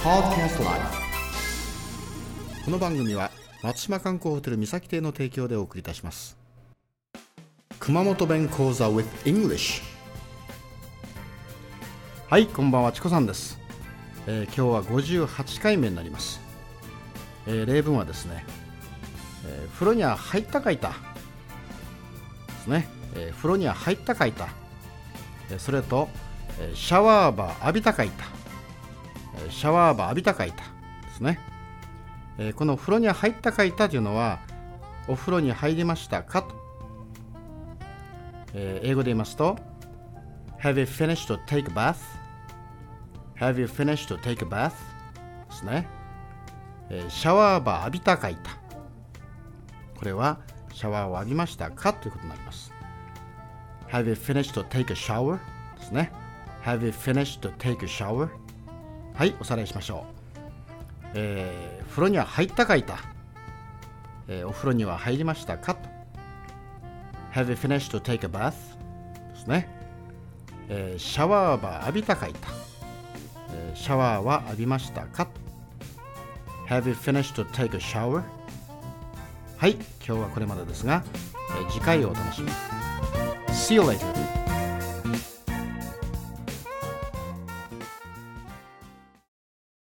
Podcast Live この番組は松島観光ホテル三崎邸の提供でお送りいたします。熊本弁講座 with English はいこんばんはチコさんです、えー今日は58回目になります、えー例文はですね、えー風呂には入ったかいた。ですね、えー風呂には入ったかいた、えーそれと、えーシャワーバー浴びたかいた、シャワーバー浴びたかいたですね、えーこの風呂に入ったかいたというのはお風呂に入りましたかと、えー英語で言いますと Have you finished to take a bath? Have you finished to take a bath? ですね、えーシャワーバー浴びたかいたこれはシャワーを浴びましたかということになります Have you finished to take a shower? ですね Have you finished to take a shower? はいおさらいしましょう。えー風呂には入ったかいた、えーお風呂には入りましたかと。Have you finished to take a bath? ですね、えーシャワーバー浴びたかいた、えーシャワーは浴びましたかと。Have you finished to take a shower? はい今日はこれまでですが、えー次回をお楽しみに。See you later.